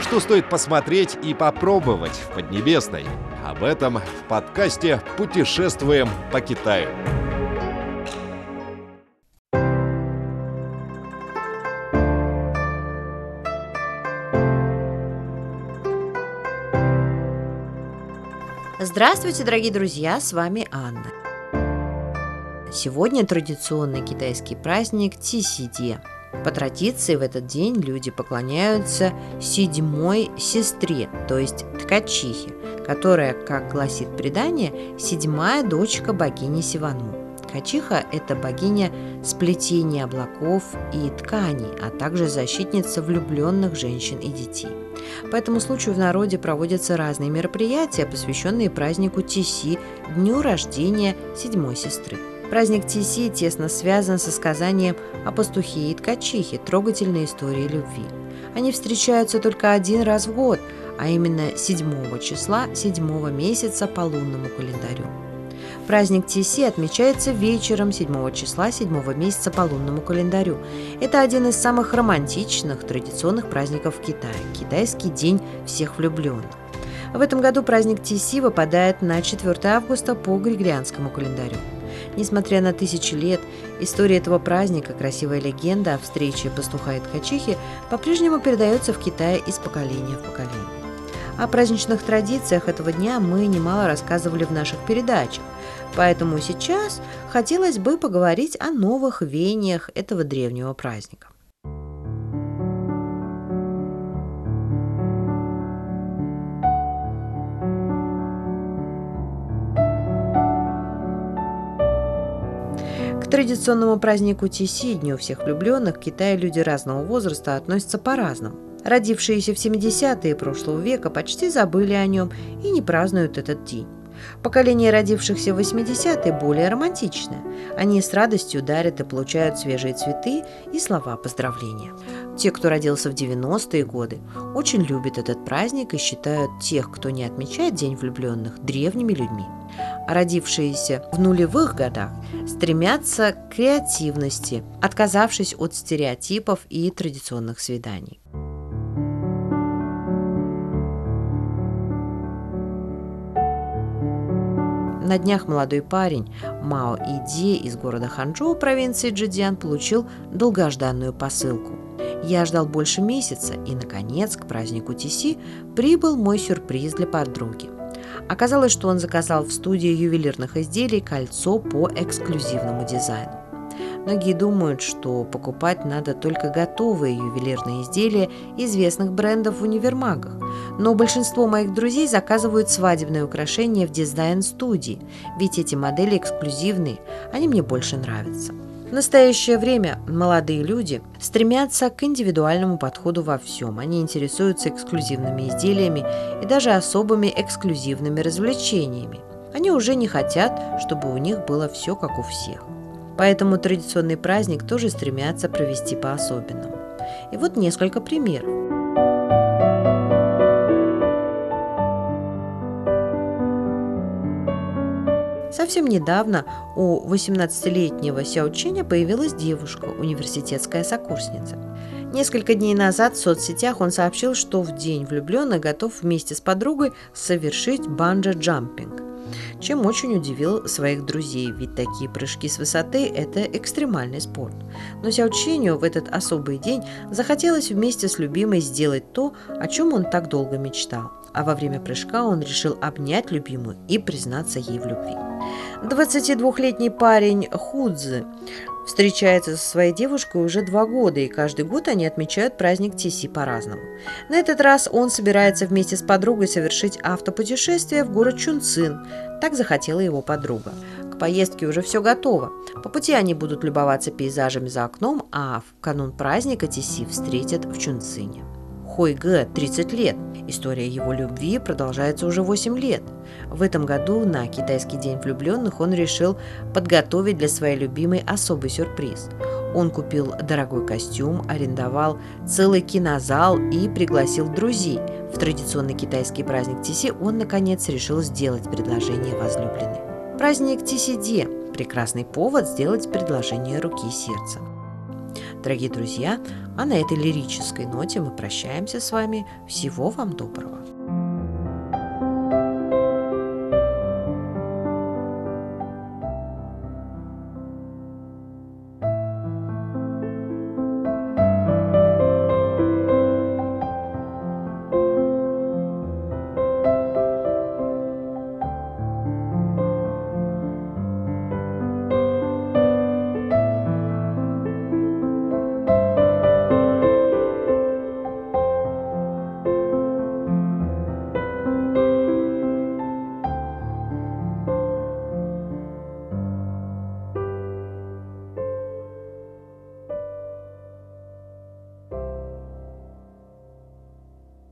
Что стоит посмотреть и попробовать в Поднебесной? Об этом в подкасте «Путешествуем по Китаю». Здравствуйте, дорогие друзья, с вами Анна. Сегодня традиционный китайский праздник Тисиде. По традиции в этот день люди поклоняются седьмой сестре, то есть ткачихе, которая, как гласит предание, седьмая дочка богини Сивану. Ткачиха – это богиня сплетения облаков и тканей, а также защитница влюбленных женщин и детей. По этому случаю в народе проводятся разные мероприятия, посвященные празднику Тиси, дню рождения седьмой сестры. Праздник Тиси тесно связан со сказанием о пастухе и ткачихе, трогательной истории любви. Они встречаются только один раз в год, а именно 7 числа 7 месяца по лунному календарю. Праздник Тиси отмечается вечером 7 числа 7 месяца по лунному календарю. Это один из самых романтичных традиционных праздников в Китае – китайский день всех влюбленных. В этом году праздник Тиси выпадает на 4 августа по григорианскому календарю. Несмотря на тысячи лет, история этого праздника, красивая легенда о встрече пастуха и ткачихи по-прежнему передается в Китае из поколения в поколение. О праздничных традициях этого дня мы немало рассказывали в наших передачах, поэтому сейчас хотелось бы поговорить о новых веяниях этого древнего праздника. Традиционному празднику Тиси, Дню всех влюбленных, в Китае люди разного возраста относятся по-разному. Родившиеся в 70-е прошлого века почти забыли о нем и не празднуют этот день. Поколение родившихся в 80-е более романтичное. Они с радостью дарят и получают свежие цветы и слова поздравления. Те, кто родился в 90-е годы, очень любят этот праздник и считают тех, кто не отмечает День влюбленных, древними людьми. Родившиеся в нулевых годах стремятся к креативности, отказавшись от стереотипов и традиционных свиданий. На днях молодой парень Мао Иди из города Ханчжоу провинции Джидиан получил долгожданную посылку. Я ждал больше месяца, и, наконец, к празднику Тиси прибыл мой сюрприз для подруги. Оказалось, что он заказал в студии ювелирных изделий кольцо по эксклюзивному дизайну. Многие думают, что покупать надо только готовые ювелирные изделия известных брендов в универмагах. Но большинство моих друзей заказывают свадебные украшения в дизайн-студии, ведь эти модели эксклюзивные, они мне больше нравятся. В настоящее время молодые люди стремятся к индивидуальному подходу во всем. Они интересуются эксклюзивными изделиями и даже особыми эксклюзивными развлечениями. Они уже не хотят, чтобы у них было все как у всех. Поэтому традиционный праздник тоже стремятся провести по-особенному. И вот несколько примеров. Совсем недавно у 18-летнего Сяо Чиня появилась девушка, университетская сокурсница. Несколько дней назад в соцсетях он сообщил, что в день влюбленных готов вместе с подругой совершить банджа-джампинг чем очень удивил своих друзей, ведь такие прыжки с высоты – это экстремальный спорт. Но Сяоченю в этот особый день захотелось вместе с любимой сделать то, о чем он так долго мечтал. А во время прыжка он решил обнять любимую и признаться ей в любви. 22-летний парень Худзи встречается со своей девушкой уже два года, и каждый год они отмечают праздник Тиси по-разному. На этот раз он собирается вместе с подругой совершить автопутешествие в город Чунцин. Так захотела его подруга. К поездке уже все готово. По пути они будут любоваться пейзажами за окном, а в канун праздника Тиси встретят в Чунцине. Хойге 30 лет. История его любви продолжается уже 8 лет. В этом году на Китайский день влюбленных он решил подготовить для своей любимой особый сюрприз. Он купил дорогой костюм, арендовал целый кинозал и пригласил друзей. В традиционный китайский праздник Тиси он, наконец, решил сделать предложение возлюбленной. Праздник Тисиде – прекрасный повод сделать предложение руки и сердца. Дорогие друзья, а на этой лирической ноте мы прощаемся с вами. Всего вам доброго!